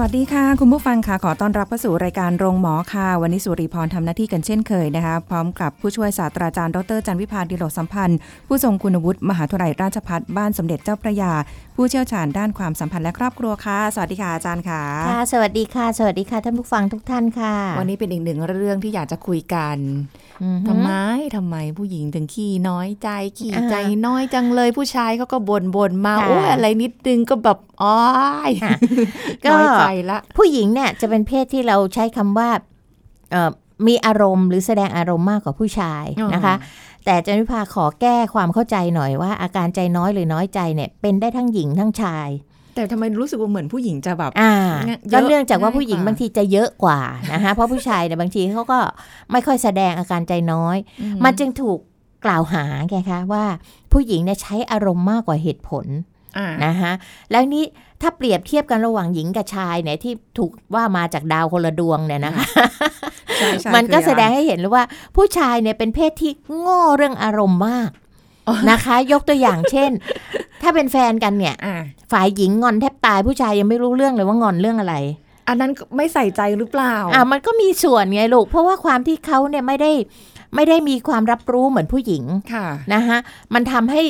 วัสดีค่ะ คุณผู้ฟังค่ะ ขอต้อนรับเข้าสู่รายการโรงหมอค่ะ วันนี้สุริพรทำหน้าที่กันเช่นเคยนะคะ พร้อมกับผู้ช่วยศาสตราจารย์ดรจันวิพาดิโลกสัมพันธ์ ผู้ทรงคุณวุฒิมหาวิทยาลัยราชภัฏบ้านสมเด็จเจ้าพระยา ผู้เชี่ยวชาญด้านความสัมพันธ์และครอบครัวค่ะ สวัสดีค่ะอาจารย์ค่ะค่ะ สวัสดีค่ะ สวัสดีค่ะท่านผู้ฟังทุกท่านค่ะ วันนี้เป็นอีกหนึ่งเรื่องที่อยากจะคุยกันอือฮึทำไมทำไมผู้หญิงถึงขี้น้อยใจขี้อ่าใจน้อยจังเลยผู้ชายเขาก็บ่นบ่นๆมาค่ะโอ้ยอะไรนิดนึงก็แบบอ้อยค่ะก็น้อยใจละผู้หญิงเนี่ยจะเป็นเพศที่เราใช้คำว่าเอ่อมีอารมณ์หรือแสดงอารมณ์มากกว่าผู้ชายนะคะ แต่จันวิภาขอแก้ความเข้าใจหน่อยว่าอาการใจน้อยหรือน้อยใจเนี่ยเป็นได้ทั้งหญิงทั้งชาย แต่ทำไมรู้สึกว่าเหมือนผู้หญิงจะแบบอ่าเนี่ยเยก็อะเนื่องจากว่าผู้หญิงง่ายกว่าบางทีจะเยอะกว่านะคะเพราะผู้ชายเนี่ยบางทีเขาก็ไม่ค่อยแสดงอาการใจน้อยอืมันจึงถูกกล่าวหาไงคะว่าผู้หญิงเนี่ยใช้อารมณ์มากกว่าเหตุผลอ่า นะคะแล้วนี้ถ้าเปรียบเทียบกันระหว่างหญิงกับชายเนี่ยที่ถูกว่ามาจากดาวคนละดวงเนี่ยนะคะใช่ใช่มันก็คือแสดงให้เห็นเลยว่า ผู้ชายเนี่ยเป็นเพศที่โง่เรื่องอารมณ์มากนะคะ ยกตัวอย่างเช่น ถ้าเป็นแฟนกันเนี่ยอ่าฝ่ายหญิงงอนแทบตายผู้ชายยังไม่รู้เรื่องเลยว่างอนเรื่องอะไร อันนั้นก็ไม่ใส่ใจหรือเปล่าอ่ามันก็มีส่วนไงลูกเพราะว่าความที่เขาเนี่ยไม่ได้ไม่ได้มีความรับรู้เหมือนผู้หญิงค่ะนะคะมันทำให้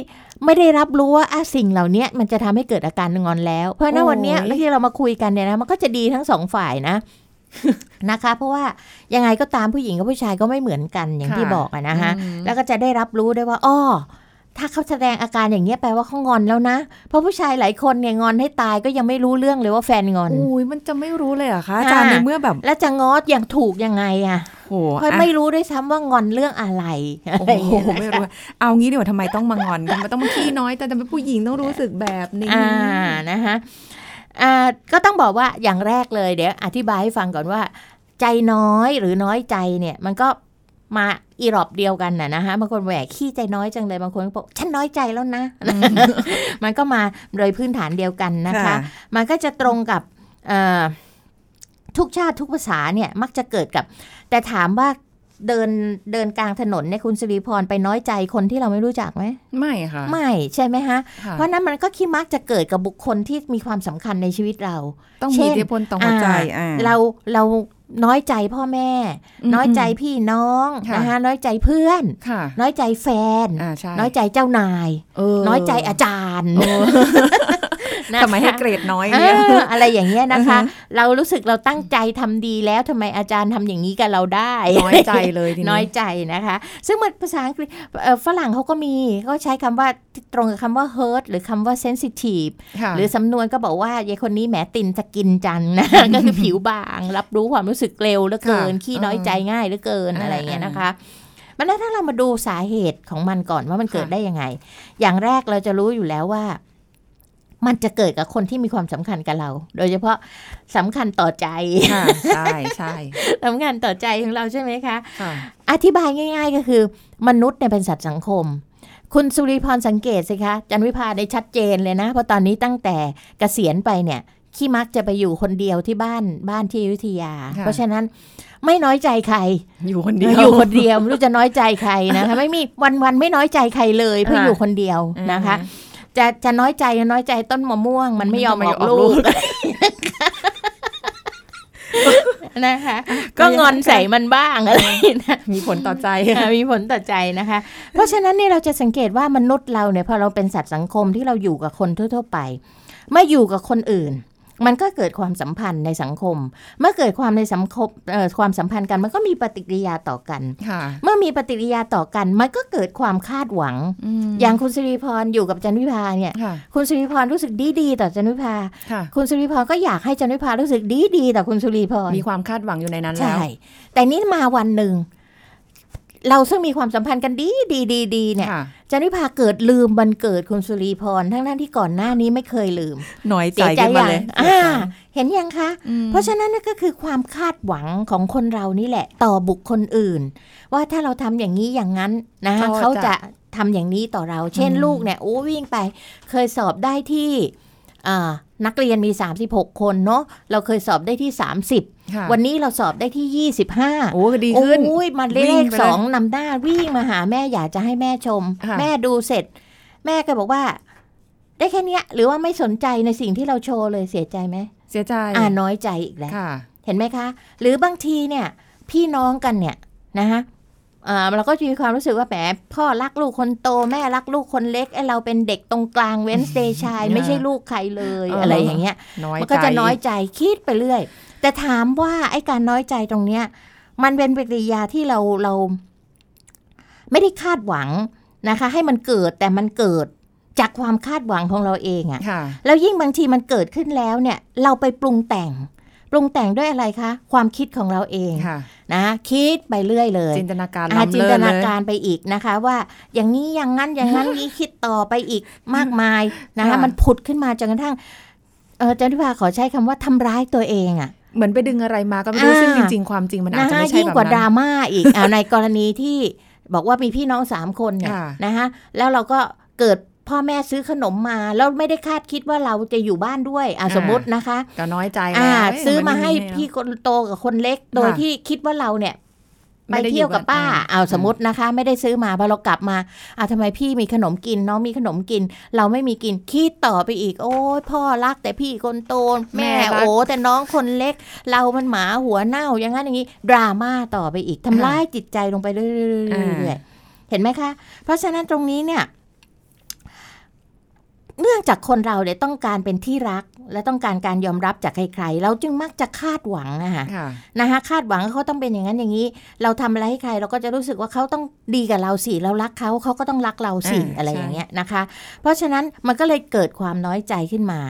ไม่ได้รับรู้ว่าอะสิ่งเหล่านี้มันจะทำให้เกิดอาการงอนแล้ว เพราะฉะนั้นโอ้ยวันเนี้ยที่เรามาคุยกันเนี่ยนะมันก็จะดีทั้งสองฝ่ายนะนะคะ เพราะว่ายังไงก็ตามผู้หญิงกับผู้ชายก็ไม่เหมือนกันอย่างที่บอกอะนะคะอืมแล้วก็จะได้รับรู้ได้ว่าอ้อ ถ้าเขาแสดงอาการอย่างเงี้ยแปลว่าเขางอนแล้วนะ เพราะผู้ชายหลายคนเนี่ยงอนให้ตายก็ยังไม่รู้เรื่องเลยว่าแฟนงอนอุ้ยมันจะไม่รู้เลยเหรอคะอาจารย์อ่าในเมื่อแบบ แล้วจะงออย่างถูกยังไงอะโหเพราะอะไม่รู้ด้วยซ้ำว่างอนเรื่องอะไรอะโอ้ไรอย่างโหเงี้ยนะคะไม่รู้เอางี้ดีกว่าทำไมต้องมางอนกันทำไมต้องมาขี้น้อยแต่ทำไมผู้หญิงต้องรู้สึกแบบนี้อ่านะคะอ่าก็ต้องบอกว่าอย่างแรกเลยเดี๋ยวอธิบายให้ฟังก่อนว่า ใจน้อยหรือน้อยใจเนี่ยมันก็ มาอีรอบเดียวกันน่ะนะคะบางคนแหวกขี้ใจน้อยจังเลยบางคนก็บอกฉันน้อยใจแล้วนะ มันก็มาโดยพื้นฐานเดียวกันนะคะค่ะมันก็จะตรงกับเอ่อทุกชาติทุกภาษาเนี่ยมักจะเกิดกับ แต่ถามว่าเดินเดินกลางถนนเนี่ยคุณสิริพรไปน้อยใจคนที่เราไม่รู้จักไหมไม่ค่ะ ไม่ใช่ไหมฮะค่ะเพราะนั้นมันก็คิดมักจะเกิดกับบุคคลที่มีความสำคัญในชีวิตเรา ต้องเช่มีนอิทธิพลต่อหัวใจอ่าเราเรา น้อยใจพ่อแม่อืมน้อยใจพี่น้องค่ะนะคะน้อยใจเพื่อนค่ะน้อยใจแฟนอ่าใช่น้อยใจเจ้านายเออน้อยใจอาจารย์เออนะคะทำไมให้เกรดน้อยเอเนี่ยออะไรอย่างเงี้ยนะคะอือฮเรารู้สึกเราตั้งใจทำดีแล้วทำไมอาจารย์ทำอย่างนี้กับเราได้ น้อยใจเลยทีนี้น้อยใจนะคะ ซึ่งมันภาษาอังกฤษเอ่อฝรั่งเขาก็มีเขาใช้คำว่าที่ตรงกับคำว่า hurt หรือคำว่า sensitive ค่ะหรือสำนวนก็บอกว่ายายคนนี้แหมตินสกินจันนะก็คือผิวบาง รับรู้ความรู้สึกเร็วเหลือเกินค่ะขี้น้อยใจง่ายเหลือเกินอ่าอะไรอย่างเงี้ยอ่านนะคะมันถ้าเรามาดูสาเหตุของมันก่อนว่ามันเกิดค่ะได้ยังไง อย่างแรกเราจะรู้อยู่แล้วว่า มันจะเกิดกับคนที่มีความสำคัญกับเรา โดยเฉพาะสำคัญต่อใจค่ะใช่ใช่สำคัญต่อใจของเราใช่ไหมคะค่ะอธิบายง่าย ๆ ก็คือ มนุษย์เนี่ยเป็นสัตว์สังคม คุณสุริพรสังเกตสิคะ จันวิพาได้ชัดเจนเลยนะ เพราะตอนนี้ตั้งแต่เกษียณไปเนี่ย ขี้มักจะไปอยู่คนเดียวที่บ้านบ้านที่อยุธยาค่ะเพราะฉะนั้นไม่น้อยใจใคร อยู่คนเดียวอยู่คนเดียวไม่รู้จะน้อยใจใครนะคะไม่มีวันวันๆไม่น้อยใจใครเลยเพราะค่ะอยู่คนเดียวนะคะ จะจะน้อยใจน้อยใจต้นมะม่วง มันไม่ยอมมันอไม่อกออกลูลูกกนะคะก็งอนใส่มันบ้างอะไรนะมีผลต่อใจอ่ามีผลต่อใจนะคะ เพราะฉะนั้นเนี่ยเราจะสังเกตว่ามนุษย์เราเนี่ยพอเราเป็นสัตว์สังคมที่เราอยู่กับคนทั่ว ๆ ไปเมื่ออยู่กับคนอื่น มันก็เกิดความสัมพันธ์ในสังคม เมื่อเกิดความในสังคมเอ่อความสัมพันธ์กันมันก็มีปฏิกิริยาต่อกันค่ะเมื่อมีปฏิกิริยาต่อกัน มันก็เกิดความคาดหวังมอย่างคุณสิริพรอยู่กับจันวิภาเนี่ยค่ะคุณสิริพรรู้สึกดีดีๆต่อจันวิภาค่ะคุณสิริพรก็อยากให้จันวิภารู้สึกดีดีๆต่อคุณสิริพรมีความคาดหวังอยู่ในนั้นแล้วใช่แต่นี่มาวันหนึ่ง เราซึ่งมีความสัมพันธ์กันดีดีดีดีเนี่ยค่ะจันวิภาเกิดลืมวันเกิดคุณสุรีพรทั้งนั้นที่ก่อนหน้านี้ไม่เคยลืมน้อยใจเสียใจขึ้นมายังเลยอ่าเห็นยังคะอืมเพราะฉะนั้นนั่นก็คือความคาดหวังของคนเรานี่แหละ ต่อบุคคลอื่น ว่าถ้าเราทำอย่างนี้อย่างนั้นนะเขาเขาจะจะทำอย่างนี้ต่อเรา เช่นอืมลูกเนี่ยโอ้วิ่งไป เคยสอบได้ที่อ่า นักเรียนมี 36 คนเนาะเราเคยสอบได้ที่ 30ค่ะวันนี้เราสอบได้ที่ 25 โอ้ก็ดีขึ้นโอ้ยมาเลวิ่งขไปเลยสองนำหน้าวิ่งมาหาแม่อยากจะให้แม่ชมค่ะแม่ดูเสร็จ แม่ก็บอกว่า ได้แค่เนี้ยหรือว่าไม่สนใจในสิ่งที่เราโชว์เลยเสียใจไหมเสียใจอ่าน้อยใจอีกแล้วค่ะเห็นไหมคะ หรือบางทีเนี่ย พี่น้องกันเนี่ยนะคะอ่า เราก็จะมีความรู้สึกว่าแหมพ่อรักลูกคนโตแม่รักลูกคนเล็กไอ้เราเป็นเด็กตรงกลางเว้นสเตชายไม่ใช่ลูกใครเลยเออออะไรอย่างเงี้ยน้อยมันก็จะใจน้อยใจคิดไปเรื่อย แต่ถามว่าไอ้การน้อยใจตรงเนี้ย มันเป็นปฏิกิริยาที่เราเรา ไม่ได้คาดหวังนะคะ ให้มันเกิดแต่มันเกิดจากความคาดหวังของเราเองอะค่ะแล้วยิ่งบางทีมันเกิดขึ้นแล้วเนี่ย เราไปปรุงแต่ง ปรุงแต่งด้วยอะไรคะ ความคิดของเราเองค่ะนะคิดไปเรื่อยเลย จินตนาการอาล้ำจินเลิตศนาเลยการไปอีกนะคะ ว่าอย่างนี้อย่างนั้นอย่างนั้นนี้คิดต่อไปอีกมากมายนะคะค่ะมันผุดขึ้นมาจนกระทั่งเออจันทิพาขอใช้คำว่าทำร้ายตัวเองอะเหมือนไปดึงอะไรมาก็ไม่รู้อ่าซึ่งจริง ๆ ความจริงมันอาจนะจะฮะไม่ใช่ยิ่งแบบกว่าดนั้รานม่าอีกอ่าในกรณีที่บอกว่ามีพี่น้องสามคนเนี่ยค่ะนะคะแล้วเราก็เกิด พ่อแม่ซื้อขนมมา แล้วไม่ได้คาดคิดว่าเราจะอยู่บ้านด้วยอะสมมตินะคะ ก็น้อยใจอ่าแล้วเยซื้อมาวันนี้ให้เนอะพี่คนโตกับคนเล็ก โดยค่ะที่คิดว่าเราเนี่ยไปไม่ได้เที่ยวกับป้าอยู่บ้านเอาสมมตินะคะ ไม่ได้ซื้อมาพอเรากลับมาอ่าทำไมพี่มีขนมกินน้องมีขนมกิน เราไม่มีกินคิดต่อไปอีก โอ้ยพ่อรักแต่พี่คนโตแม่แม่รักโอ้แต่น้องคนเล็ก เรามันหมาหัวเน่าอย่างนั้นอย่างนี้ดราม่าต่อไปอีกทำร้ายจิตใจลงไปเรื่อยๆเห็นไหมคะ เพราะฉะนั้นตรงนี้เนี่ยเนื่อง จากคนเราเนี่ยต้องการเป็นที่รัก และต้องการการยอมรับจากใครๆ เราจึงมักจะคาดหวังอะค่ะค่ะนะคะคาดหวังว่าเขาต้องเป็นอย่างนั้นอย่างนี้ เราทำอะไรให้ใครเราก็จะรู้สึกว่าเขาต้องดีกับเราสิเรารักเขาเขาก็ต้องรักเราสิอ่าอะไรใช่อย่างเงี้ยนะคะ เพราะฉะนั้นมันก็เลยเกิดความน้อยใจขึ้นมา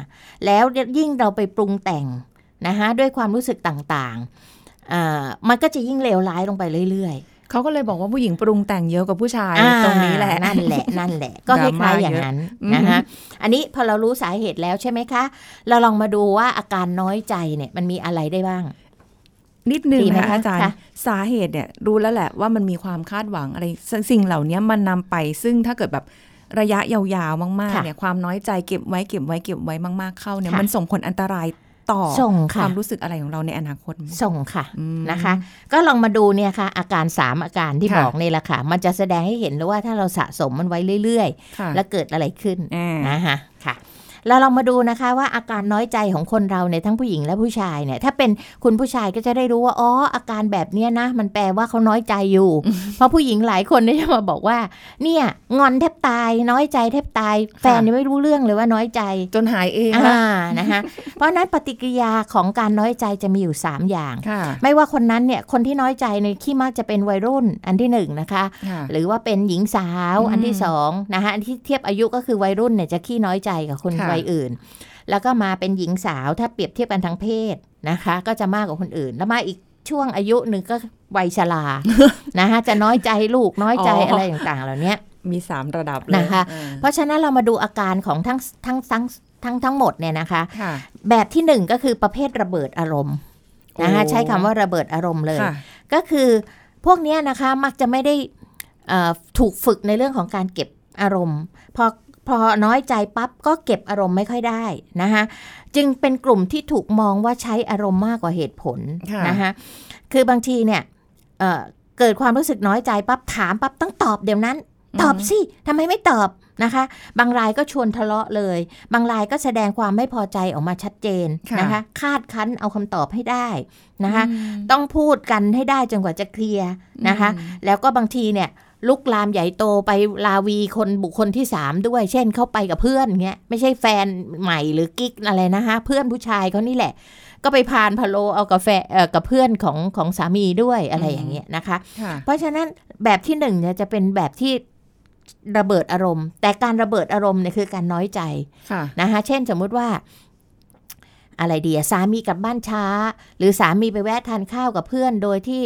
แล้วยิ่งเราไปปรุงแต่งนะคะด้วยความรู้สึกต่างๆอ่ามันก็จะยิ่งเลวร้ายลงไปเรื่อย เขาก็เลยบอกว่าผู้หญิงปรุงแต่งเยอะกว่าผู้ชายๆอ่าตรงนี้แหละนั่นแหละนั่นแหละ ก็ดคราม่าล้ายๆอย่างนั้นเยอะนะคะอันนี้พอเรารู้สาเหตุแล้วใช่ไหมคะ เราลองมาดูว่าอาการน้อยใจเนี่ยมันมีอะไรได้บ้างนิดนึงดีไหมนะคะคะอาจารย์ค่ะสาเหตุเนี่ยรู้แล้วแหละว่ามันมีความคาดหวังอะไรซึ่งสิ่งเหล่านี้มันนำไปซึ่งถ้าเกิดแบบระยะยาวๆมากๆค่ะเนี่ยความน้อยใจเก็บไว้เก็บไว้เก็บไว้มากๆเข้าเนี่ยค่ะมันส่งผลอันตราย ต่อส่งคค่ะวามรู้สึกอะไรของเราในอนาคต ส่งค่ะอืมนะคะ ก็ลองมาดูเนี่ยค่ะ อาการ 3 อาการที่ค่ะบอกนี่แหละค่ะ มันจะแสดงให้เห็นเลยว่าถ้าเราสะสมมันไว้เรื่อยค่ะๆแล้วเกิดอะไรขึ้นอ่านะคะค่ะ แล้วเรามาดูนะคะว่าอาการน้อยใจของคนเราเนี่ยทั้งผู้หญิงและผู้ชายเนี่ยถ้าเป็นคุณผู้ชายก็จะได้รู้ว่าอ๋ออาการแบบเนี้ยนะ มันแปลว่าเขาน้อยใจอยู่ เพราะผู้หญิงหลายคนเนี่ยจะมาบอกว่า เนี่ยงอนแทบตายน้อยใจแทบตาย แฟนยังไม่รู้เรื่องเลยว่าน้อยใจจนหายเองอ่าละนะคะเพราะฉะนั้นปฏิกิริยาของการน้อยใจจะมีอยู่ 3 อย่างค่ะไม่ว่าคนนั้นเนี่ยคนที่น้อยใจในยขี้มากจะเป็นวัยรุ่นอันที่หนึ่งนะคะค่ะหรือว่าเป็นหญิงสาวอืมอันที่สองนะคะอันที่เทียบอายุก็คือวัยรุ่นเนี่ยจะขี้น้อยใจกับคนค่ะวัยอื่น แล้วก็มาเป็นหญิงสาวถ้าเปรียบเทียบกันทางเพศนะคะ ก็จะมากกว่าคนอื่น แล้วมาอีกช่วงอายุหนึ่งก็วัยชรานะคะจะน้อยใจลูกน้อยใจอะไรต่างๆ เหล่านี้มีสามระดับเลยนะคะอ่าเพราะฉะนั้นเรามาดูอาการของทั้งทั้งทั้งทั้งทั้งหมดเนี่ยนะคะค่ะแบบที่หนึ่งก็คือประเภทระเบิดอารมณ์นะคะโอ้ใช้คำว่าระเบิดอารมณ์เลยค่ะก็คือพวกเนี้ยนะคะมักจะไม่ได้เอ่อถูกฝึกในเรื่องของการเก็บอารมณ์ พอ พอน้อยใจปั๊บก็เก็บอารมณ์ไม่ค่อยได้นะคะจึงเป็นกลุ่มที่ถูกมองว่าใช้อารมณ์มากกว่าเหตุผลค่ะนะคะคือบางทีเนี่ยเอ่อเกิดความรู้สึกน้อยใจปั๊บถามปั๊บต้องตอบเดี๋ยวนั้น ตอบสิทำไมไม่ตอบนะคะ บางรายก็ชวนทะเลาะเลย บางรายก็แสดงความไม่พอใจออกมาชัดเจนค่ะนะคะ คาดคั้นเอาคำตอบให้ได้นะคะอืมต้องพูดกันให้ได้จนกว่าจะเคลียร์นะคะอืมแล้วก็บางทีเนี่ย ลุกลามใหญ่โตไปลาวีคนบุคคลที่3ด้วย เช่นเข้าไปกับเพื่อนเงี้ยไม่ใช่แฟนใหม่หรือกิ๊กอะไรนะคะเพื่อนผู้ชายเขานี่แหละ ก็ไปพานพะโลเอากาแฟเอ่อกับเพื่อนของของสามีด้วยอะไรอย่างเงี้ยนะคะค่ะเพราะฉะนั้นแบบที่หนึ่งเนี่ยจะเป็นแบบที่ระเบิดอารมณ์ แต่การระเบิดอารมณ์เนี่ยคือการน้อยใจค่ะนะคะเช่นสมมุติว่าอะไรดีอะสามีกลับบ้านช้า หรือสามีไปแวะทานข้าวกับเพื่อนโดยที่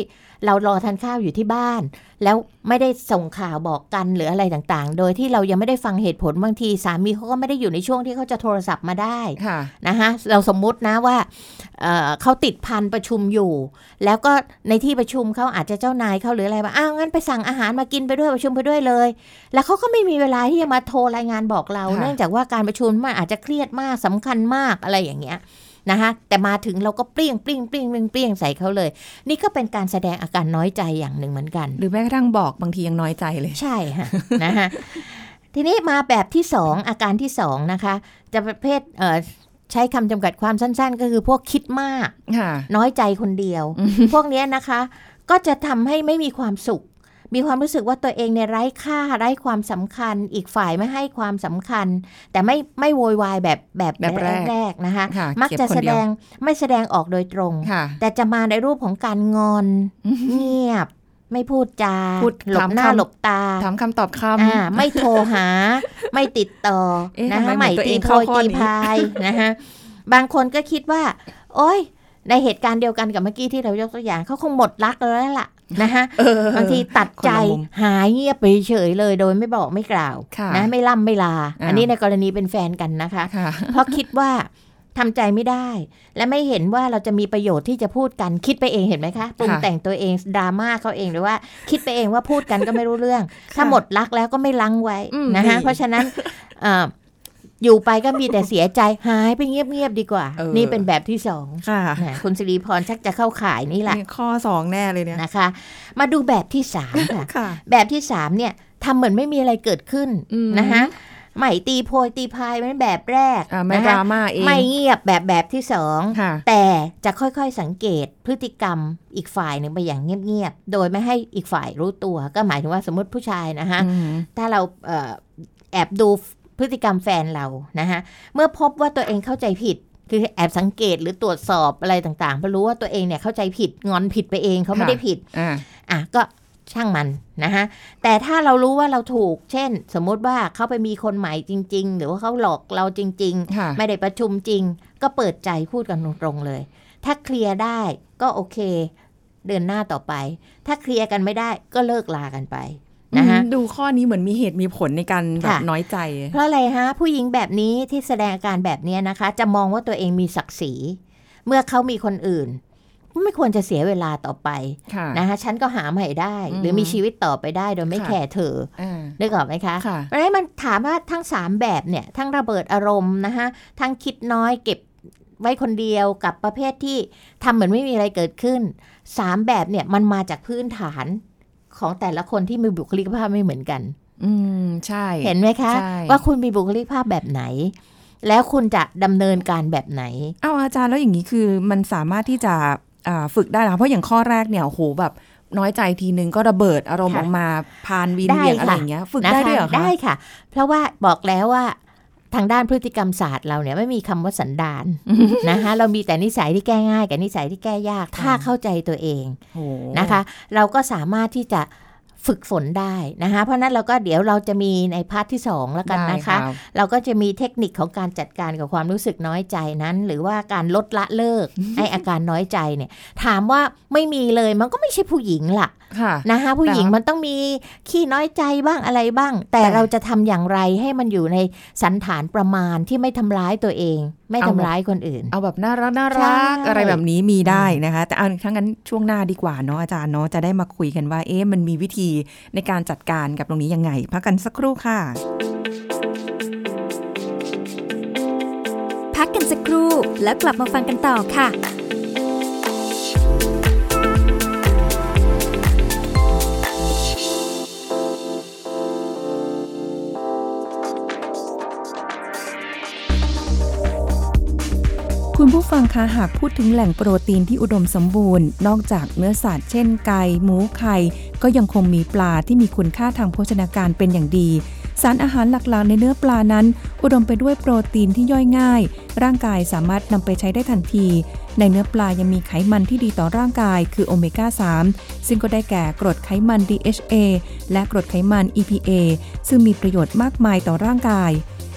เรารอทานข้าวอยู่ที่บ้าน แล้วไม่ได้ส่งข่าวบอกกันหรืออะไรต่างๆ โดยที่เรายังไม่ได้ฟังเหตุผลบางทีสามีเขาก็ไม่ได้อยู่ในช่วงที่เขาจะโทรศัพท์มาได้ค่ะนะคะเราสมมุตินะว่าเอ่อเขาติดพันประชุมอยู่ แล้วก็ในที่ประชุมเขาอาจจะเจ้านายเขาหรืออะไรว่าอ้าวงั้นไปสั่งอาหารมากินไปด้วยประชุมไปด้วยเลย แล้วเขาก็ไม่มีเวลาที่จะมาโทรรายงานบอกเราค่ะเนื่องจากว่าการประชุมมันอาจจะเครียดมากสำคัญมากอะไรอย่างเงี้ย นะคะแต่มาถึงเราก็เปรี้ยงเปรี้ยงเปรี้ยงเปรี้ยงเปรี้ยงใส่เขาเลย นี่ก็เป็นการแสดงอาการน้อยใจอย่างหนึ่งเหมือนกัน หรือแม้กระทั่งบอกบางทียังน้อยใจเลย ใช่ค่ะนะคะทีนี้มาแบบที่สองอาการที่สองนะคะ จะประเภทเอ่อใช้คำจำกัดความสั้น ๆ ก็คือพวกคิดมากค่ะน้อยใจคนเดียว พวกเนี้ยนะคะ ก็จะทำให้ไม่มีความสุข มีความรู้สึกว่าตัวเองเนี่ยไร้ค่าไร้ความสำคัญ อีกฝ่ายไม่ให้ความสำคัญ แต่ไม่ไม่โวยวายแบบแบบแบบแรกแรกๆนะคะค่ะมักเก็บจะคนแสเดีดยวงไม่แสดงออกโดยตรงค่ะแต่จะมาในรูปของการงอนเงียบไม่พูดจาพูดหลบถามหน้าคำหลบตาถามคำตอบคอ่าไม่โทรหา ไม่ติดต่อเอ๊ะนะทำไมคะเหมืไม่อนตัวเอตีงโพเข้ายข้อตีนี้พายนะคะบางคนก็คิดว่า โอ้ย ในเหตุการณ์เดียวกันกับเมื่อกี้ที่เรายกตัวอย่างเขาคงหมดรักแล้วล่ะนะคะำเออบางทีตัดใจคนละมุมหายเงียบไปเฉยเลยโดยไม่บอกไม่กล่าวค่ะนะไม่ล่ำไม่ลาอ้าวอันนี้ในกรณีเป็นแฟนกันนะคะค่ะเพราะคิดว่าทำใจไม่ได้ และไม่เห็นว่าเราจะมีประโยชน์ที่จะพูดกันคิดไปเองเห็นไหมคะปรุงค่ะแต่งตัวเองดราม่าเขาเองหรือว่าคิดไปเองว่าพูดกันก็ไม่รู้เรื่อง ถ้าหมดรักแล้วก็ไม่ลังไว้อืมนะคะดีเพราะฉะนั้นเอ่ออยู่ไปก็มีแต่เสียใจหายไปเงียบๆดีกว่าเออนี่เป็นแบบที่สองค่ะนะคุณสิริพรชักจะเข้าข่ายนี่แหละนี่ข้อสองแน่เลยเนี่ยนะคะ มาดูแบบที่สามค่ะค่ะ แบบที่สามเนี่ยทำเหมือนไม่มีอะไรเกิดขึ้นอืมนะคะไม่ตีโพยตีพายเป็นแบบแรกอ่าไม่นะดคะราม่าเองไม่เงียบแบบแบบที่สองค่ะแต่จะค่อยๆสังเกตพฤติกรรมอีกฝ่ายหนึ่งไปอย่างเงียบๆโดยไม่ให้อีกฝ่ายรู้ตัว ก็หมายถึงว่าสมมติผู้ชายนะคะอืมถ้าเราเอ่อแอบดู พฤติกรรมแฟนเรานะคะเมื่อพบว่าตัวเองเข้าใจผิด คือแอบสังเกตหรือตรวจสอบอะไรต่างๆเพราะรู้ว่าตัวเองเนี่ยเข้าใจผิดงอนผิดไปเองเขาไม่ค่ะได้ผิดอ่าอะก็ช่างมันนะคะแต่ถ้าเรารู้ว่าเราถูก เช่น สมมุติว่าเขาไปมีคนใหม่จริง ๆ หรือว่าเขาหลอกเราจริงค่ะๆไม่ได้ประชุมจริง ก็เปิดใจพูดกันตรงๆเลย ถ้าเคลียร์ได้ก็โอเค เดินหน้าต่อไป ถ้าเคลียร์กันไม่ได้ก็เลิกลากันไป นะคะอืมดูข้อนี้เหมือนมีเหตุมีผลในการแบบค่ะน้อยใจ เพราะอะไรฮะ ผู้หญิงแบบนี้ที่แสดงอาการแบบเนี้ยนะคะ จะมองว่าตัวเองมีศักดิ์ศรี เมื่อเขามีคนอื่น ไม่ควรจะเสียเวลาต่อไปค่ะนะคะฉันก็หาใหม่ได้อืมหรือมีชีวิตต่อไปได้โดยไม่ค่ะแคร์เธออ่านึกออกไหมคะค่ะเพราะฉะนั้นมันถามว่าทั้ง 3 แบบเนี่ย ทั้งระเบิดอารมณ์นะคะทั้งคิดน้อยเก็บไว้คนเดียวกับประเภทที่ทำเหมือนไม่มีอะไรเกิดขึ้น 3 แบบเนี่ยมันมาจากพื้นฐาน ของแต่ละคนที่มีบุคลิกภาพไม่เหมือนกัน อืมใช่ เห็นไหมคะใช่ว่าคุณมีบุคลิกภาพแบบไหน แล้วคุณจะดำเนินการแบบไหนเอาอาจารย์แล้วอย่างนี้คือมันสามารถที่จะอ่าฝึกได้เหรอเพราะอย่างข้อแรกเนี่ยโอ้โหแบบน้อยใจทีนึงก็ระเบิดอารมณ์ค่ะออกมาพานวีนได้เหวี่ยงค่ะอะไรอย่างเงี้ย ฝึกนะคะได้ด้วยเหรอคะได้ค่ะ เพราะว่าบอกแล้วว่า ทางด้านพฤติกรรมศาสตร์เราเนี่ยไม่มีคำว่าสันดานนะคะเรามีแต่นิสัยที่แก้ง่ายกับนิสัยที่แก้ยาก ถ้าเข้าใจตัวเองโอ้นะคะ เราก็สามารถที่จะ ฝึกฝนได้นะคะ เพราะฉะนั้นเราก็เดี๋ยวเราจะมีใน part ที่สองแล้วกันได้นะคะรับเราก็จะมีเทคนิคของการจัดการกับความรู้สึกน้อยใจนั้น หรือว่าการลดละเลิกไออาการน้อยใจเนี่ย ถามว่าไม่มีเลยมันก็ไม่ใช่ผู้หญิงล่ะค่ะนะคะผู้หญิงแต่มันต้องมีขี้น้อยใจบ้างอะไรบ้าง แต่แต่เราจะทำอย่างไรให้มันอยู่ในสันฐานประมาณที่ไม่ทำร้ายตัวเอง ไม่เอาทำแบบร้ายคนอื่น เอาแบบน่ารักน่าใช่รักอะไรแบบนี้มีได้นะคะ แต่เอาทั้างนั้นช่วงหน้าดีกว่าเนาะอาจารย์เนาะจะได้มาคุยกันว่า เอ๊ะมันมีวิธีในการจัดการกับตรงนี้ยังไง พักกันสักครู่ค่ะ พักกันสักครู่แล้วกลับมาฟังกันต่อค่ะ คุณผู้ฟังคะหากพูดถึงแหล่งโปรตีนที่อุดมสมบูรณ์ นอกจากเนื้อสัตว์เช่นไก่หมูไข่ก็ยังคงมีปลาที่มีคุณค่าทางโภชนาการเป็นอย่างดี สารอาหารหลักๆ ในเนื้อปลานั้น อุดมไปด้วยโปรตีนที่ย่อยง่าย ร่างกายสามารถนำไปใช้ได้ทันที ในเนื้อปลายังมีไขมันที่ดีต่อร่างกาย คือโอเมก้า 3 ซึ่งก็ได้แก่กรดไขมัน DHA และกรดไขมัน EPA ซึ่งมีประโยชน์มากมายต่อร่างกาย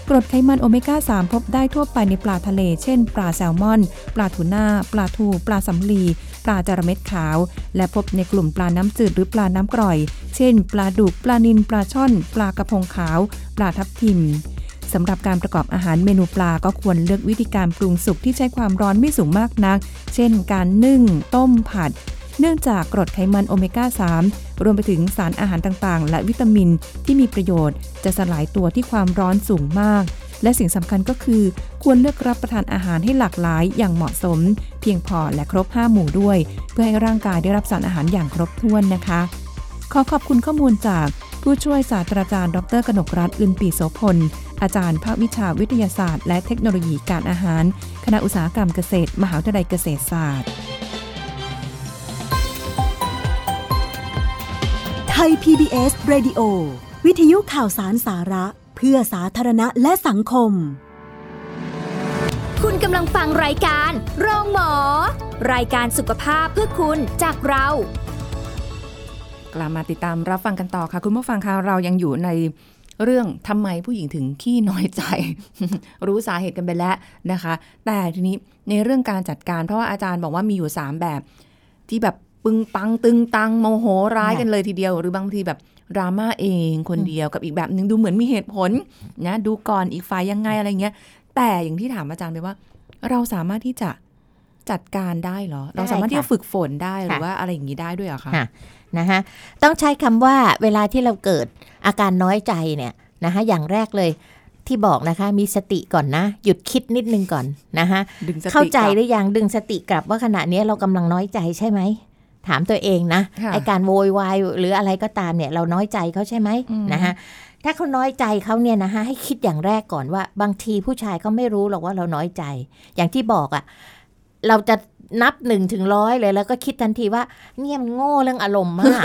กรดไขมันโอเมก้า 3 พบได้ทั่วไปในปลาทะเล เช่น ปลาแซลมอน ปลาทูน่า ปลาทู ปลาสำลี ปลาจระเม็ดขาว และพบในกลุ่มปลาน้ำจืดหรือปลาน้ำกร่อย เช่น ปลาดุก ปลานิล ปลาช่อน ปลากระพงขาว ปลาทับทิมสำหรับการประกอบอาหารเมนูปลาก็ควรเลือกวิธีการปรุงสุกที่ใช้ความร้อนไม่สูงมากนัก เช่น การนึ่ง ต้ม ผัด เนื่องจากกรดไขมันโอเมก้า 3 รวมไปถึงสารอาหารต่างๆ และวิตามินที่มีประโยชน์ จะสลายตัวที่ความร้อนสูงมาก และสิ่งสำคัญก็คือ ควรเลือกรับประทานอาหารให้หลากหลายอย่างเหมาะสม เพียงพอและครบ 5 หมู่ด้วย เพื่อให้ร่างกายได้รับสารอาหารอย่างครบถ้วนนะคะ ขอขอบคุณข้อมูลจากผู้ช่วยศาสตราจารย์ ดร กนกรัฐอึนปีโสพลอาจารย์ภาควิชาวิทยาศาสตร์ และเทคโนโลยีการอาหาร คณะอุตสาหกรรมเกษตร มหาวิทยาลัยเกษตรศาสตร์ ไทย PBS Radio วิทยุข่าวสารสาระ เพื่อสาธารณะและสังคม คุณกำลังฟังรายการโรงหมอ รายการสุขภาพเพื่อคุณจากเรากลับมาติดตามรับฟังกันต่อค่ะ คุณผู้ฟังคะเรายังอยู่ในเรื่องทำไมผู้หญิงถึงขี้น้อยใจ รู้สาเหตุกันไปแล้วนะคะ แต่ทีนี้ในเรื่องการจัดการเพราะว่าอาจารย์บอกว่ามีอยู่ 3 แบบ ที่แบบ ปึงปังตึงตังโมโหร้ายกันเลยทีเดียว หรือบางทีแบบดราม่าเองคนเดียวกับอีกแบบหนึ่งดูเหมือนมีเหตุผลนะดูก่อนอีกฝ่ายยังไงอะไรเงี้ย แต่อย่างที่ถามอาจารย์ไปว่า เราสามารถที่จะจัดการได้เหรอ เราสามารถที่จะฝึกฝนได้หรือว่าอะไรอย่างนี้ได้ด้วยเหรอคะค่ะนะคะต้องใช้คำว่าเวลาที่เราเกิดอาการน้อยใจเนี่ยนะคะอย่างแรกเลยที่บอกนะคะมีสติก่อนนะ หยุดคิดนิดนึงก่อนนะคะดึงสติเข้าใจกลับหรือยังดึงสติกลับว่าขณะนี้เรากำลังน้อยใจใช่ไหม ถามตัวเองนะค่ะไอการโวยวายหรืออะไรก็ตามเนี่ย เราน้อยใจเขาใช่ไหมอืมนะคะถ้าเขาน้อยใจเขาเนี่ยนะคะให้คิดอย่างแรกก่อนว่า บางทีผู้ชายเขาไม่รู้หรอกว่าเราน้อยใจ อย่างที่บอกอะ่ะเราจะนับหนึ่งถึงร้อยเลยแล้วก็คิดทันทีว่าเนี่ยมันโง่เรื่องอารมณ์มาก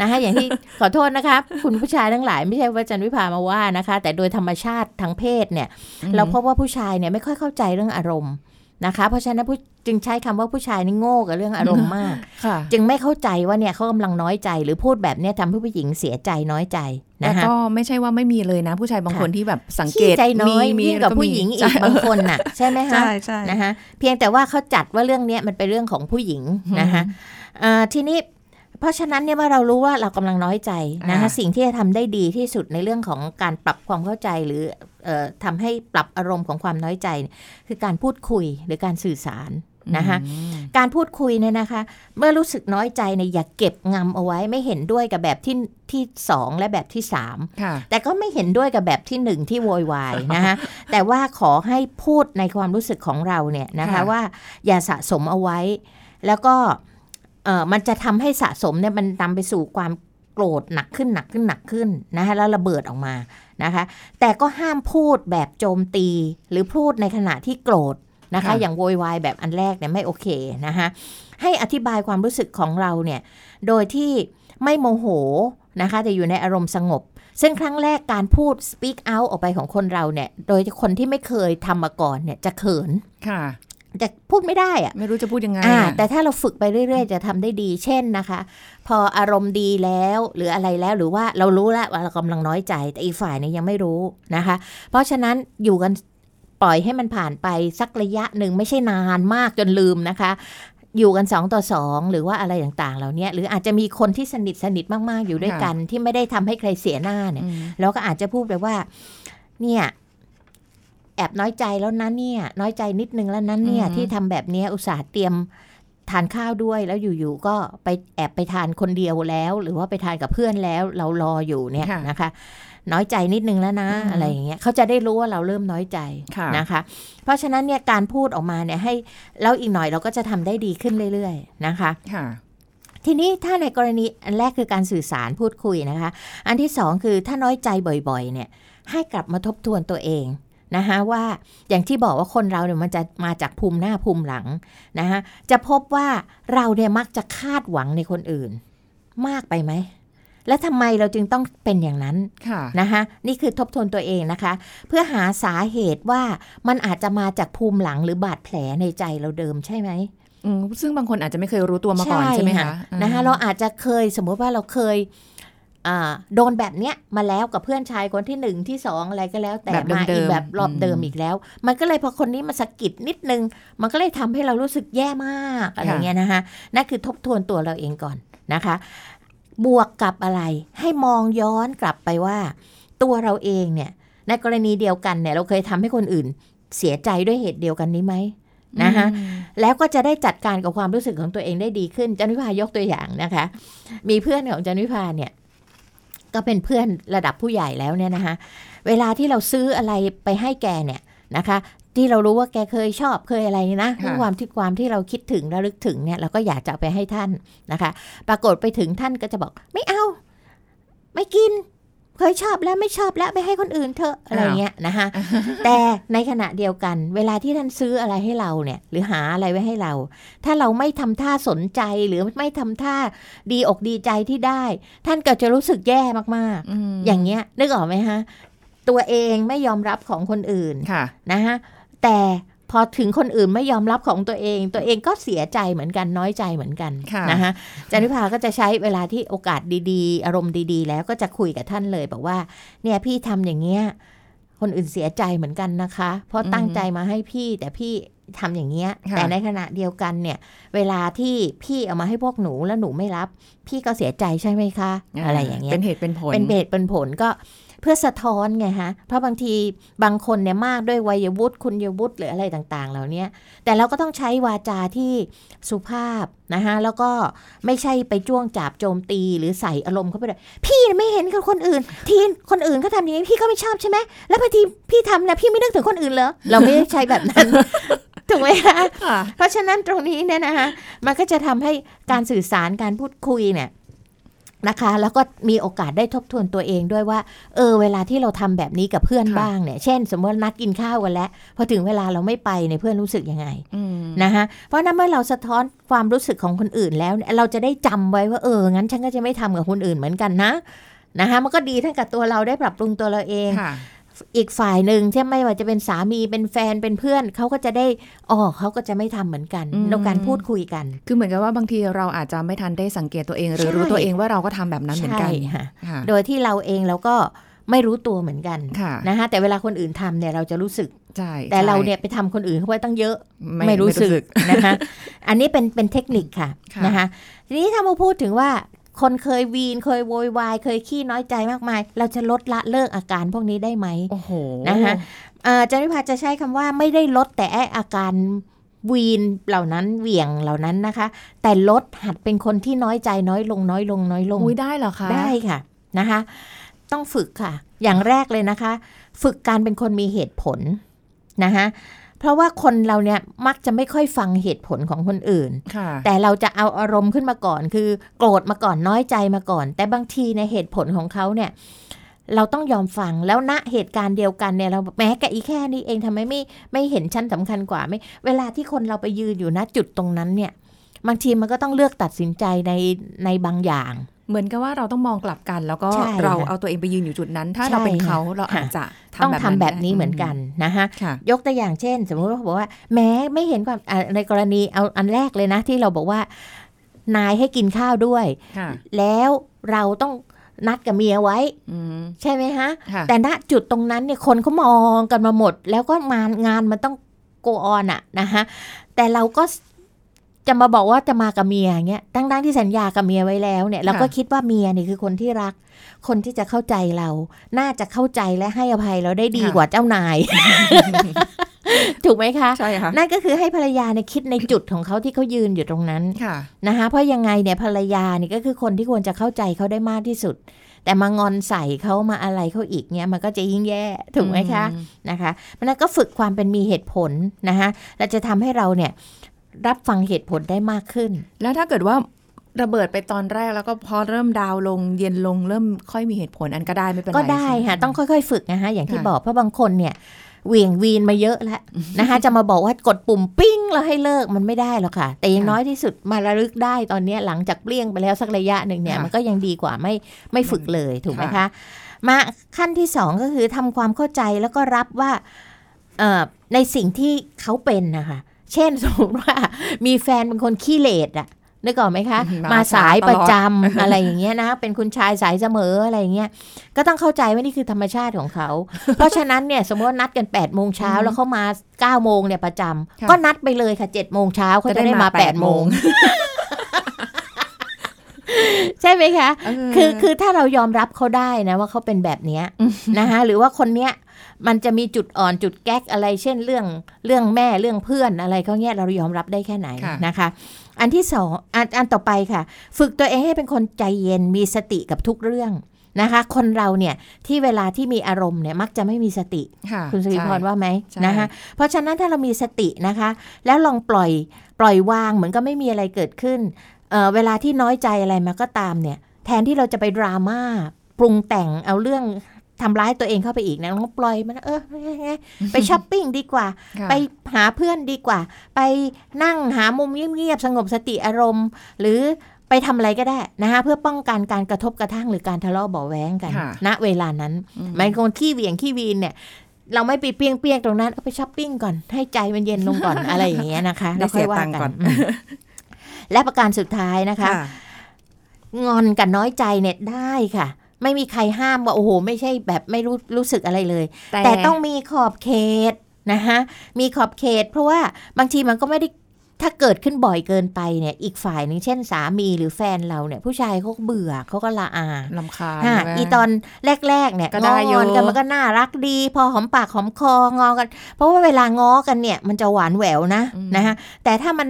นะคะอย่างที่ขอโทษนะคะคุณผู้ชายทั้งหลายไม่ใช่ว่าจันวิพามาว่านะคะ แต่โดยธรรมชาติทางเพศเนี่ย เราพบว่าผู้ชายเนี่ยไม่ค่อยเข้าใจเรื่องอารมณ์ นะคะ เพราะฉะนั้นผู้จึงใช้คำว่าผู้ชายนี่โง่กับเรื่องอารมณ์มากค่ะจึงไม่เข้าใจว่าเนี่ยเขากำลังน้อยใจหรือพูดแบบเนี้ยทำให้ผู้หญิงเสียใจน้อยใจแต่นะคะก็ไม่ใช่ว่าไม่มีเลยนะ ผู้ชายบางค่ะคนที่แบบสังเกขี้ตใจน้อยมียิ่งกับผู้หญิงอีกบางคนน่ะใช่ไหมคะใช่ใช่นะคะเพียงแต่ว่าเขาจัดว่าเรื่องเนี้ยมันเป็นเรื่องของผู้หญิงนะคะอ่าทีนี้เพราะฉะนั้นเนี่ยเมื่อเรารู้ว่าเรากำลังน้อยใจนะคะอ่าสิ่งที่จะทำได้ดีที่สุดในเรื่องของการปรับความเข้าใจหรือเอ่อ ทำให้ปรับอารมณ์ของความน้อยใจเนี่ยคือการพูดคุยหรือการสื่อสารนะคะอืมการพูดคุยเนี่ยนะคะ เมื่อรู้สึกน้อยใจเนี่ยอย่าเก็บงำเอาไว้ไม่เห็นด้วยกับแบบที่ที่สองและแบบที่สามค่ะแต่ก็ไม่เห็นด้วยกับแบบที่หนึ่งที่โวยวายนะคะแต่ว่าขอให้พูดในความรู้สึกของเราเนี่ยนะคะค่ะว่าอย่าสะสมเอาไว้ แล้วก็เออมันจะทำให้สะสมเนี่ยมันนำไปสู่ความ โกรธหนักขึ้นหนักขึ้นหนักขึ้นนะคะแล้วระเบิดออกมานะคะ แต่ก็ห้ามพูดแบบโจมตี หรือพูดในขณะที่โกรธนะคะค่ะอย่างโวยวายแบบอันแรกเนี่ยไม่โอเคนะคะให้อธิบายความรู้สึกของเราเนี่ยโดยที่ไม่โมโหนะคะแต่อยู่ในอารมณ์สงบ ซึ่งครั้งแรกการพูด speak out ออกไปของคนเราเนี่ย โดยคนที่ไม่เคยทำมาก่อนเนี่ยจะเขินค่ะ จะพูดไม่ได้อะไม่รู้จะพูดยังไงอ่าอะแต่ถ้าเราฝึกไปเรื่อย ๆ จะทำได้ดี เช่นนะคะ พออารมณ์ดีแล้วหรืออะไรแล้วหรือว่าเรารู้แล้วว่าเรากำลังน้อยใจ แต่อีกฝ่ายเนี่ยยังไม่รู้นะคะ เพราะฉะนั้นอยู่กันปล่อยให้มันผ่านไปสักระยะหนึ่งไม่ใช่นานมากจนลืมนะคะอยู่กันสองต่อสองหรือว่าอะไรต่างๆเหล่านี้หรืออาจจะมีคนที่สนิทสนิทมากๆอยู่ด้วยกัน ที่ไม่ได้ทำให้ใครเสียหน้าเนี่ยอืมเราก็อาจจะพูดไปว่า เนี่ย แอบน้อยใจแล้วนะเนี่ย น้อยใจนิดนึงแล้วนั้นเนี่ยอืมที่ทำแบบเนี้ยอุตส่าห์เตรียมทานข้าวด้วยแล้วอยู่ๆก็ไปแอบไปทานคนเดียวแล้ว หรือว่าไปทานกับเพื่อนแล้ว เรารออยู่เนี่ยค่ะนะคะ น้อยใจนิดนึงแล้วนะอืมอะไรอย่างเงี้ยเขาจะได้รู้ว่าเราเริ่มน้อยใจค่ะนะคะ เพราะฉะนั้นเนี่ยการพูดออกมาเนี่ยให้แล้วอีกหน่อยเราก็จะทำได้ดีขึ้นเรื่อย ๆ นะคะค่ะทีนี้ถ้าในกรณีอันแรกคือการสื่อสารพูดคุยนะคะ อันที่สองคือถ้าน้อยใจบ่อยๆ เนี่ย ให้กลับมาทบทวนตัวเอง นะคะว่าอย่างที่บอกว่าคนเราเนี่ยมันจะมาจากภูมิหน้าภูมิหลังนะคะจะพบว่าเราเนี่ยมักจะคาดหวังในคนอื่น มากไปไหมและทำไมเราจึงต้องเป็นอย่างนั้นค่ะนะคะนี่คือทบทวนตัวเองนะคะ เพื่อหาสาเหตุว่ามันอาจจะมาจากภูมิหลังหรือบาดแผลในใจเราเดิมใช่ไหมอืมซึ่งบางคนอาจจะไม่เคยรู้ตัวมาก่อนใช่ไหมคะนะคะเราอาจจะเคยสมมุติว่าเราเคยอ่า โดนแบบเนี้ยมาแล้วกับเพื่อนชายคนที่หนึ่งที่สองอะไรก็แล้ว แต่แบบมาเดิอีมกๆแบบรอบเดิมอืมอีกแล้ว มันก็เลยพอคนนี้มาสะกิดนิดนึง มันก็เลยทำให้เรารู้สึกแย่มากอะไรค่ะเงี้ยนะคะนั่นคือทบทวนตัวเราเองก่อนนะคะ บวกกับอะไรให้มองย้อนกลับไปว่า ตัวเราเองเนี่ย ในกรณีเดียวกันเนี่ย เราเคยทำให้คนอื่น เสียใจด้วยเหตุเดียวกันนี้ไหมนะคะแล้วก็จะได้จัดการกับความรู้สึกของตัวเองได้ดีขึ้นจันวิพายกตัวอย่างนะคะ มีเพื่อนของจันวิพาเนี่ย ก็เป็นเพื่อนระดับผู้ใหญ่แล้วเนี่ยนะคะเวลาที่เราซื้ออะไรไปให้แกเนี่ยนะคะ ที่เรารู้ว่าแกเคยชอบเคยอะไรนะค่ะด้วยความที่ความที่เราคิดถึงระลึกถึงเนี่ยเราก็อยากจะเอาไปให้ท่านนะคะ ปรากฏไปถึงท่านก็จะบอกไม่เอา ไม่กิน เคยชอบแล้วไม่ชอบแล้วไปให้คนอื่นเถอะอะไรเงี้ยนะคะแต่ในขณะเดียวกัน เวลาที่ท่านซื้ออะไรให้เราเนี่ย หรือหาอะไรไว้ให้เรา ถ้าเราไม่ทำท่าสนใจหรือไม่ทำท่าดีอกดีใจที่ได้ ท่านก็จะรู้สึกแย่มากมๆอย่างเงี้ยนึกออกไหมฮะตัวเองไม่ยอมรับของคนอื่นค่ะนะฮะแต่ พอถึงคนอื่นไม่ยอมรับของตัวเอง ตัวเองก็เสียใจเหมือนกันน้อยใจเหมือนกันค่ะนะฮะจันทิพาก็จะใช้เวลาที่โอกาสดีๆ อารมณ์ดีๆ แล้วก็จะคุยกับท่านเลยบอกว่า เนี่ยพี่ทำอย่างเงี้ยคนอื่นเสียใจเหมือนกันนะคะ เพราะตั้งใจมาให้พี่แต่พี่ทำอย่างเงี้ยค่ะแต่ในขณะเดียวกันเนี่ย เวลาที่พี่เอามาให้พวกหนูแล้วหนูไม่รับ พี่ก็เสียใจใช่ไหมคะ อะไรอย่างเงี้ยเป็นเหตุเป็นผลเป็นเหตุเป็นผลก็ เพื่อสะท้อนไงฮะ เพราะบางทีบางคนเนี่ยมากด้วยวัยวุฒิคุณวุฒิหรืออะไรต่างๆ เหล่านี้แต่เราก็ต้องใช้วาจาที่สุภาพนะคะแล้วก็ไม่ใช่ไปจ้วงจับโจมตีหรือใส่อารมณ์เข้าไปเลยพี่ไม่เห็นกับคนอื่น ทีคนอื่นเขาทำอย่างนี้พี่ก็ไม่ชอบใช่ไหมแล้วบางทีพี่ทำเนี่ยพี่ไม่นึกถึงคนอื่นเหรอเราไม่ได้ใช้แบบนั้นถูกไหมคะค่ะเพราะฉะนั้นตรงนี้เนี่ยนะคะมันก็จะทำให้การสื่อสารการพูดคุยเนี่ย นะคะ แล้วก็มีโอกาสได้ทบทวนตัวเองด้วยว่า เออ เวลาที่เราทำแบบนี้กับเพื่อนค่ะบ้างเนี่ย เช่น สมมตินัดกินข้าวกันแล้ว พอถึงเวลาเราไม่ไปเนี่ยเพื่อนรู้สึกยังไงอืมนะคะเพราะนั้นเมื่อเราสะท้อนความรู้สึกของคนอื่นแล้วเนี่ยเราจะได้จำไว้ว่า เออ งั้นฉันก็จะไม่ทำกับคนอื่นเหมือนกันนะนะคะมันก็ดีทั้งกับตัวเราได้ปรับปรุงตัวเราเองค่ะ อีกฝ่ายหนึ่งที่ไม่ว่าจะเป็นสามีเป็นแฟนเป็นเพื่อนเขาก็จะได้อ๋อเขาก็จะไม่ทำเหมือนกันอืมแล้วการพูดคุยกัน คือเหมือนกับว่าบางทีเราอาจจะไม่ทันได้สังเกตตัวเอง หรือใช่รู้ตัวเองว่าเราก็ทำแบบนั้นเหมือนกันใช่ค่ะค่ะโดยที่เราเองเราก็ไม่รู้ตัวเหมือนกันค่ะนะคะแต่เวลาคนอื่นทำเนี่ยเราจะรู้สึกใช่แต่ใช่เราเนี่ยไปทำคนอื่นเขาไว้ตั้งเยอะไม่ไม่รู้ไม่รู้สึสึกกนะคะ อันนี้เป็นเป็นเทคนิคค่ะค่ะนะคะทีนี้ถ้ามาพูดถึงว่า คนเคยวีนเคยโวยวายเคยขี้น้อยใจมากมาย เราจะลดละเลิกอาการพวกนี้ได้ไหมโอ้โหนะคะเอ่อจันวิภาจะใช้คำว่าไม่ได้ลดแต่ไอ้อาการวีนเหล่านั้นเหวี่ยงเหล่านั้นนะคะ แต่ลดหัดเป็นคนที่น้อยใจน้อยลงน้อยลงน้อยลงอุ้ยได้เหรอคะได้ค่ะนะคะ ต้องฝึกค่ะ อย่างแรกเลยนะคะ ฝึกการเป็นคนมีเหตุผลนะคะ เพราะว่าคนเราเนี่ยมักจะไม่ค่อยฟังเหตุผลของคนอื่นค่ะแต่เราจะเอาอารมณ์ขึ้นมาก่อน คือโกรธมาก่อนน้อยใจมาก่อน แต่บางทีในเหตุผลของเขาเนี่ยเราต้องยอมฟังแล้วณเหตุการณ์เดียวกันเนี่ยเราแม้แต่อีแค่นี้เองทำไมไม่ไม่เห็นชั้นสำคัญกว่าไม่ เวลาที่คนเราไปยืนอยู่ณจุดตรงนั้นเนี่ยบางทีมันก็ต้องเลือกตัดสินใจในในบางอย่าง เหมือนกับว่าเราต้องมองกลับกัน แล้วก็ใช่เราค่ะเอาตัวเองไปยืนอยู่จุดนั้น ถ้าใช่เราเป็นเขาค่ะเราอาจจะต้องทำนั้นแบบนี้ได้เหมือนกันนะคะค่ะยกตัวอย่างเช่น สมมติว่าบอกว่า แม้ไม่เห็นความอ่าในกรณีเอาอันแรกเลยนะ ที่เราบอกว่านายให้กินข้าวด้วยค่ะแล้วเราต้องนัดกับเมียไว้อืมใช่ไหมฮะค่ะแต่ณจุดตรงนั้นเนี่ยคนเขามองกันมาหมด แล้วก็งานงานมันต้องโกออนอะนะคะแต่เราก็ จะมาบอกว่าจะมากับเมียอย่างเงี้ยตั้งๆที่สัญญากับเมียไว้แล้วเนี่ย เราก็คิดว่าเมียนี่คือคนที่รัก คนที่จะเข้าใจเรา น่าจะเข้าใจและให้อภัยเราได้ดีค่ะกว่าเจ้านาย ถูกไหมคะใช่ค่ะนั่นก็คือให้ภรรยาเนี่ยคิดในจุดของเขาที่เขายืนอยู่ตรงนั้นค่ะนะคะเพราะยังไงเนี่ยภรรยานี่ก็คือคนที่ควรจะเข้าใจเขาได้มากที่สุด แต่มางอนใส่เขามาอะไรเขาอีกเนี่ยมันก็จะยิ่งแย่ถูกไหมคะอืมนะคะเพราะฉะนั้นก็ฝึกความเป็นมีเหตุผลนะคะและจะทำให้เราเนี่ย รับฟังเหตุผลได้มากขึ้น แล้วถ้าเกิดว่าระเบิดไปตอนแรกแล้วก็พอเริ่มดาวน์ลงเย็นลงเริ่มค่อยมีเหตุผลอันก็ได้ไม่เป็นไรก็ได้ใช่หมค่ะต้องค่อยๆ ฝึกนะคะอย่างที่ค่ะบอกเพราะบางคนเนี่ยเหวี่ยงวีนมาเยอะแล้วนะคะจะมาบอกว่ากดปุ่มปิ้งแล้วให้เลิกมันไม่ได้หรอกค่ะ แต่อยังน้อยที่สุดมาระลึกได้ตอนเนี้ยหลังจากเปลี่ยงไปแล้วสักระยะหนึ่งเนี่ยค่ะมันก็ยังดีกว่าไม่ไม่ฝึกเลยถูกไหมค่ะคะ มาขั้นที่สองก็คือทำความเข้าใจแล้วก็รับว่าเอ่อในสิ่งที่เขาเป็นนะคะ เช่นสมมติว่ามีแฟนเป็นคนขี้เหร่อะนึกออกไหมคะ มามาสายตลอดประจำอะไรอย่างเงี้ยนะ เป็นคุณชายสายเสมออะไรอย่างเงี้ย ก็ต้องเข้าใจว่านี่คือธรรมชาติของเขา เพราะฉะนั้นเนี่ยสมมติว่านัดกัน8ปดโมงเช้าแล้วเขามา9ก้าโมงเนี่ยประจำค่ะก็นัดไปเลยค่ะ7จ็ดโมงเช้าเขาจะได้มา8ปดโมงใช่ไหมคะเคือคือถ้าเรายอมรับเขาได้นะว่าเขาเป็นแบบเนี้ยนะคะหรือว่าคนเนี้ย มันจะมีจุดอ่อนจุดแก๊กอะไร เช่นเรื่องเรื่องแม่เรื่องเพื่อนอะไรเขาเนี้ยเรายอมรับได้แค่ไหนค่ะนะคะ อันที่สองอันอันต่อไปค่ะ ฝึกตัวเองให้เป็นคนใจเย็นมีสติกับทุกเรื่องนะคะ คนเราเนี่ยที่เวลาที่มีอารมณ์เนี่ยมักจะไม่มีสติค่ะคุณสิริพรใช่ว่าไหมใช่นะคะเพราะฉะนั้นถ้าเรามีสตินะคะ แล้วลองปล่อยปล่อยวางเหมือนก็ไม่มีอะไรเกิดขึ้นเอ่อเวลาที่น้อยใจอะไรมาก็ตามเนี่ยแทนที่เราจะไปดราม่าปรุงแต่งเอาเรื่อง ทำร้ายตัวเองเข้าไปอีกนะลองปล่อยมันเออไปช้อปปิ้งดีกว่าค่ะไปหาเพื่อนดีกว่า ไปนั่งหามุมเงียบๆสงบสติอารมณ์ หรือไปทำอะไรก็ได้นะคะเพื่อป้องกันการกระทบกระทั่งหรือการทะเลาะเบาะแว้งกันค่ะณเวลานั้นหมายคนขี้เหวี่ยงขี้วีนเนี่ยเราไม่ไปเปี้ยงเปี้ยงๆตรงนั้นเอาไปช้อปปิ้งก่อนให้ใจมันเย็นลงก่อนอะไรอย่างเงี้ยนะคะได้แล้วค่อยว่าเสียตังค์ก่อนอืมและประการสุดท้ายนะคะค่ะงอนกับน้อยใจเนี่ยได้ค่ะ ไม่มีใครห้ามว่าโอ้โห ไม่ใช่แบบไม่รู้รู้สึกอะไรเลย แต่ต้องมีขอบเขตนะคะมีขอบเขต เพราะว่าบางทีมันก็ไม่ได้ถ้าเกิดขึ้นบ่อยเกินไปเนี่ย อีกฝ่ายหนึ่งเช่นสามีหรือแฟนเราเนี่ย ผู้ชายเขาก็เบื่อเขาก็ละอาลำคาญฮะใช่ไหมอีตอนแรก ๆ เนี่ยก็ได้อยู่งอนกันมันก็น่ารักดี พอหอมปากหอมคองอกัน เพราะว่าเวลาง้อกันเนี่ย มันจะหวานแหววนะนะคะแต่ถ้ามัน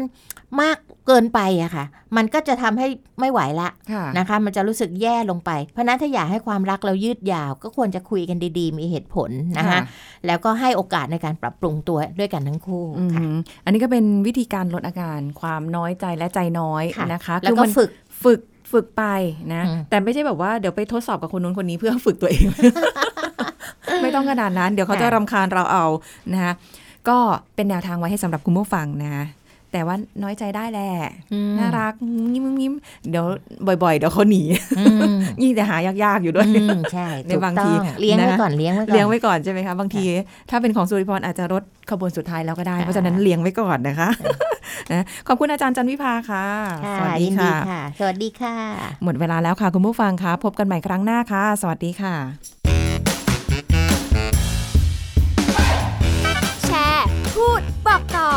มาก เกินไปอะค่ะ มันก็จะทำให้ไม่ไหวละค่ะนะคะ มันจะรู้สึกแย่ลงไป เพราะฉะนั้นถ้าอยากให้ความรักเรายืดยาว ก็ควรจะคุยกันดีๆ มีเหตุผลนะคะค่ะแล้วก็ให้โอกาสในการปรับปรุงตัวด้วยกันทั้งคู่อืมค่ะอันนี้ก็เป็นวิธีการลดอาการความน้อยใจและใจน้อยค่ะนะคะแล้วคือก็มันฝึกฝึกฝึกไปนะอืมแต่ไม่ใช่แบบว่าเดี๋ยวไปทดสอบกับคนนู้นคนนี้เพื่อฝึกตัวเอง ไม่ต้องขนาดนั้น เดี๋ยวเขาจะรำคาญเราเอานะคะก็เป็นแนวทางไว้ให้สำหรับคุณผู้ฟังนะ แต่ว่าน้อยใจได้แหละอืมน่ารักยิ้มยิ้มเดี๋ยวบ่อย ๆ เดี๋ยวเขาหนีอืมยิ่งแต่หายากๆอยู่ด้วยอืมใช่ในถูกบางต้ทีองเลี้ยงไว้นะก่อนเลี้ยงไว้ก่อนเลี้ยงไว้ก่อนใช่ไหมคะบางที ถ้าเป็นของสุริพรอาจจะรถขบวนสุดท้ายแล้วก็ได้ค่ะเพราะฉะนั้นเลี้ยงไว้ก่อนนะคะนะขอบคุณอาจารย์จันวิภาค่ะค่ะสวัสดียินดีค่ะค่ะ สวัสดีค่ะ หมดเวลาแล้วค่ะคุณผู้ฟังคะพบกันใหม่ครั้งหน้าค่ะ สวัสดีค่ะ